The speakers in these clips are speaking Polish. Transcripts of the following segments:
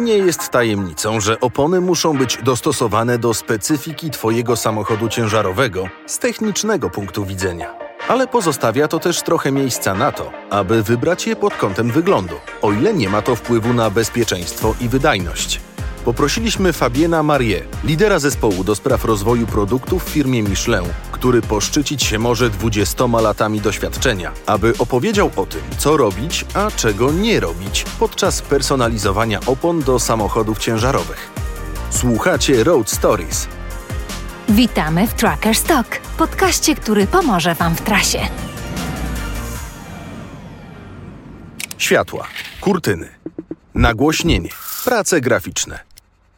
Nie jest tajemnicą, że opony muszą być dostosowane do specyfiki Twojego samochodu ciężarowego z technicznego punktu widzenia. Ale pozostawia to też trochę miejsca na to, aby wybrać je pod kątem wyglądu, o ile nie ma to wpływu na bezpieczeństwo i wydajność. Poprosiliśmy Fabiena Marie, lidera zespołu do spraw rozwoju produktów w firmie Michelin, który poszczycić się może 20 latami doświadczenia, aby opowiedział o tym, co robić, a czego nie robić podczas personalizowania opon do samochodów ciężarowych. Słuchacie Road Stories. Witamy w Tracker Stock, podcaście, który pomoże Wam w trasie. Światła, kurtyny, nagłośnienie, prace graficzne.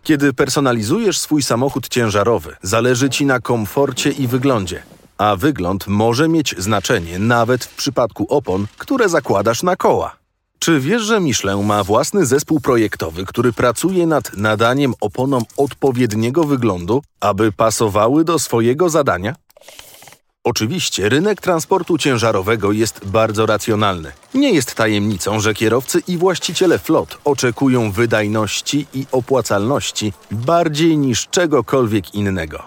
Kiedy personalizujesz swój samochód ciężarowy, zależy ci na komforcie i wyglądzie. A wygląd może mieć znaczenie nawet w przypadku opon, które zakładasz na koła. Czy wiesz, że Michelin ma własny zespół projektowy, który pracuje nad nadaniem oponom odpowiedniego wyglądu, aby pasowały do swojego zadania? Oczywiście rynek transportu ciężarowego jest bardzo racjonalny. Nie jest tajemnicą, że kierowcy i właściciele flot oczekują wydajności i opłacalności bardziej niż czegokolwiek innego.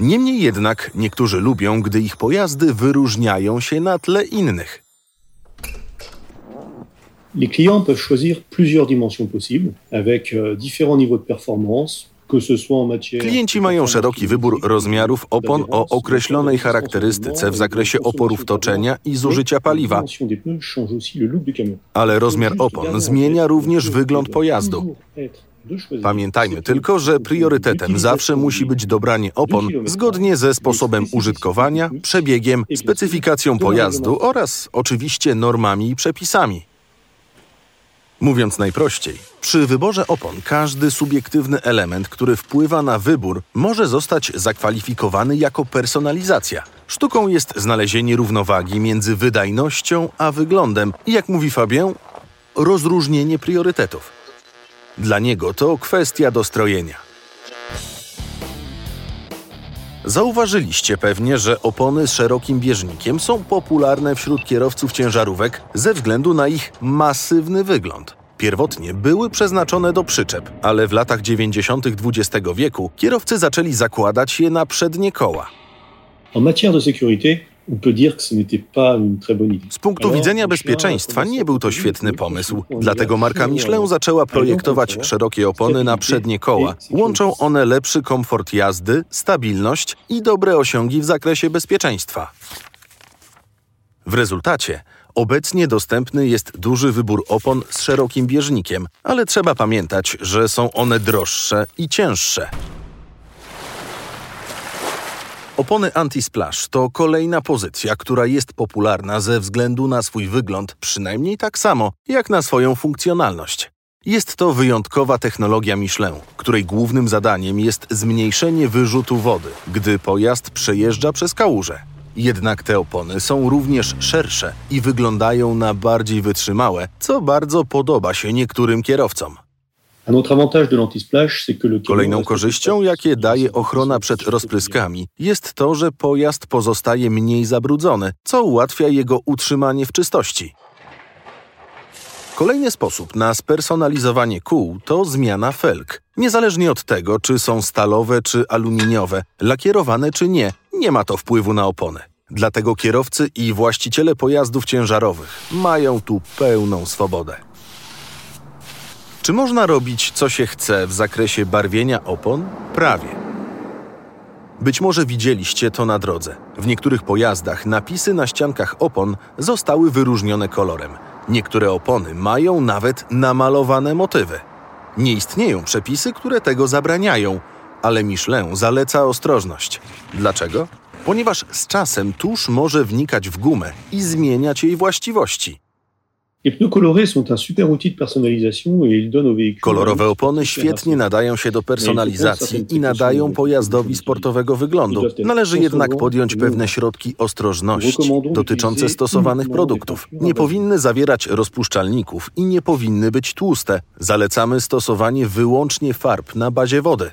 Niemniej jednak niektórzy lubią, gdy ich pojazdy wyróżniają się na tle innych. Les clients peuvent choisir plusieurs dimensions possibles avec euh, différents niveaux de performance, Klienci mają szeroki wybór rozmiarów opon o określonej charakterystyce w zakresie oporów toczenia i zużycia paliwa. Ale rozmiar opon zmienia również wygląd pojazdu. Pamiętajmy tylko, że priorytetem zawsze musi być dobranie opon zgodnie ze sposobem użytkowania, przebiegiem, specyfikacją pojazdu oraz oczywiście normami i przepisami. Mówiąc najprościej, przy wyborze opon każdy subiektywny element, który wpływa na wybór, może zostać zakwalifikowany jako personalizacja. Sztuką jest znalezienie równowagi między wydajnością a wyglądem jak mówi Fabien, rozróżnienie priorytetów. Dla niego to kwestia dostrojenia. Zauważyliście pewnie, że opony z szerokim bieżnikiem są popularne wśród kierowców ciężarówek ze względu na ich masywny wygląd. Pierwotnie były przeznaczone do przyczep, ale w latach 90. XX wieku kierowcy zaczęli zakładać je na przednie koła. En matière de sécurité, z punktu widzenia bezpieczeństwa nie był to świetny pomysł, dlatego marka Michelin zaczęła projektować szerokie opony na przednie koła. Łączą one lepszy komfort jazdy, stabilność i dobre osiągi w zakresie bezpieczeństwa. W rezultacie obecnie dostępny jest duży wybór opon z szerokim bieżnikiem, ale trzeba pamiętać, że są one droższe i cięższe. Opony anti-splash to kolejna pozycja, która jest popularna ze względu na swój wygląd, przynajmniej tak samo jak na swoją funkcjonalność. Jest to wyjątkowa technologia Michelin, której głównym zadaniem jest zmniejszenie wyrzutu wody, gdy pojazd przejeżdża przez kałużę. Jednak te opony są również szersze i wyglądają na bardziej wytrzymałe, co bardzo podoba się niektórym kierowcom. Kolejną korzyścią, jakie daje ochrona przed rozpryskami, jest to, że pojazd pozostaje mniej zabrudzony, co ułatwia jego utrzymanie w czystości. Kolejny sposób na spersonalizowanie kół to zmiana felg. Niezależnie od tego, czy są stalowe czy aluminiowe, lakierowane czy nie, nie ma to wpływu na opony. Dlatego kierowcy i właściciele pojazdów ciężarowych mają tu pełną swobodę. Czy można robić co się chce w zakresie barwienia opon? Prawie. Być może widzieliście to na drodze. W niektórych pojazdach napisy na ściankach opon zostały wyróżnione kolorem. Niektóre opony mają nawet namalowane motywy. Nie istnieją przepisy, które tego zabraniają, ale Michelin zaleca ostrożność. Dlaczego? Ponieważ z czasem tusz może wnikać w gumę i zmieniać jej właściwości. Kolorowe opony świetnie nadają się do personalizacji i nadają pojazdowi sportowego wyglądu. Należy jednak podjąć pewne środki ostrożności dotyczące stosowanych produktów. Nie powinny zawierać rozpuszczalników i nie powinny być tłuste. Zalecamy stosowanie wyłącznie farb na bazie wody.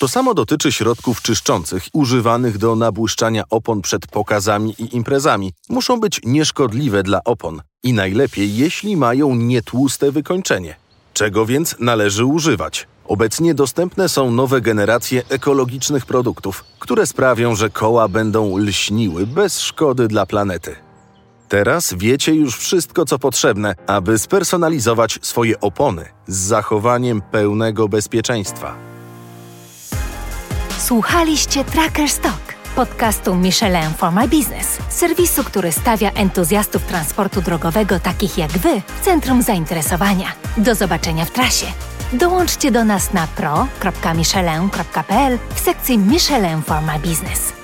To samo dotyczy środków czyszczących używanych do nabłyszczania opon przed pokazami i imprezami. Muszą być nieszkodliwe dla opon i najlepiej, jeśli mają nietłuste wykończenie. Czego więc należy używać? Obecnie dostępne są nowe generacje ekologicznych produktów, które sprawią, że koła będą lśniły bez szkody dla planety. Teraz wiecie już wszystko, co potrzebne, aby spersonalizować swoje opony z zachowaniem pełnego bezpieczeństwa. Słuchaliście Tracker Stock, podcastu Michelin for My Business, serwisu, który stawia entuzjastów transportu drogowego takich jak Wy w centrum zainteresowania. Do zobaczenia w trasie. Dołączcie do nas na pro.michelin.pl w sekcji Michelin for My Business.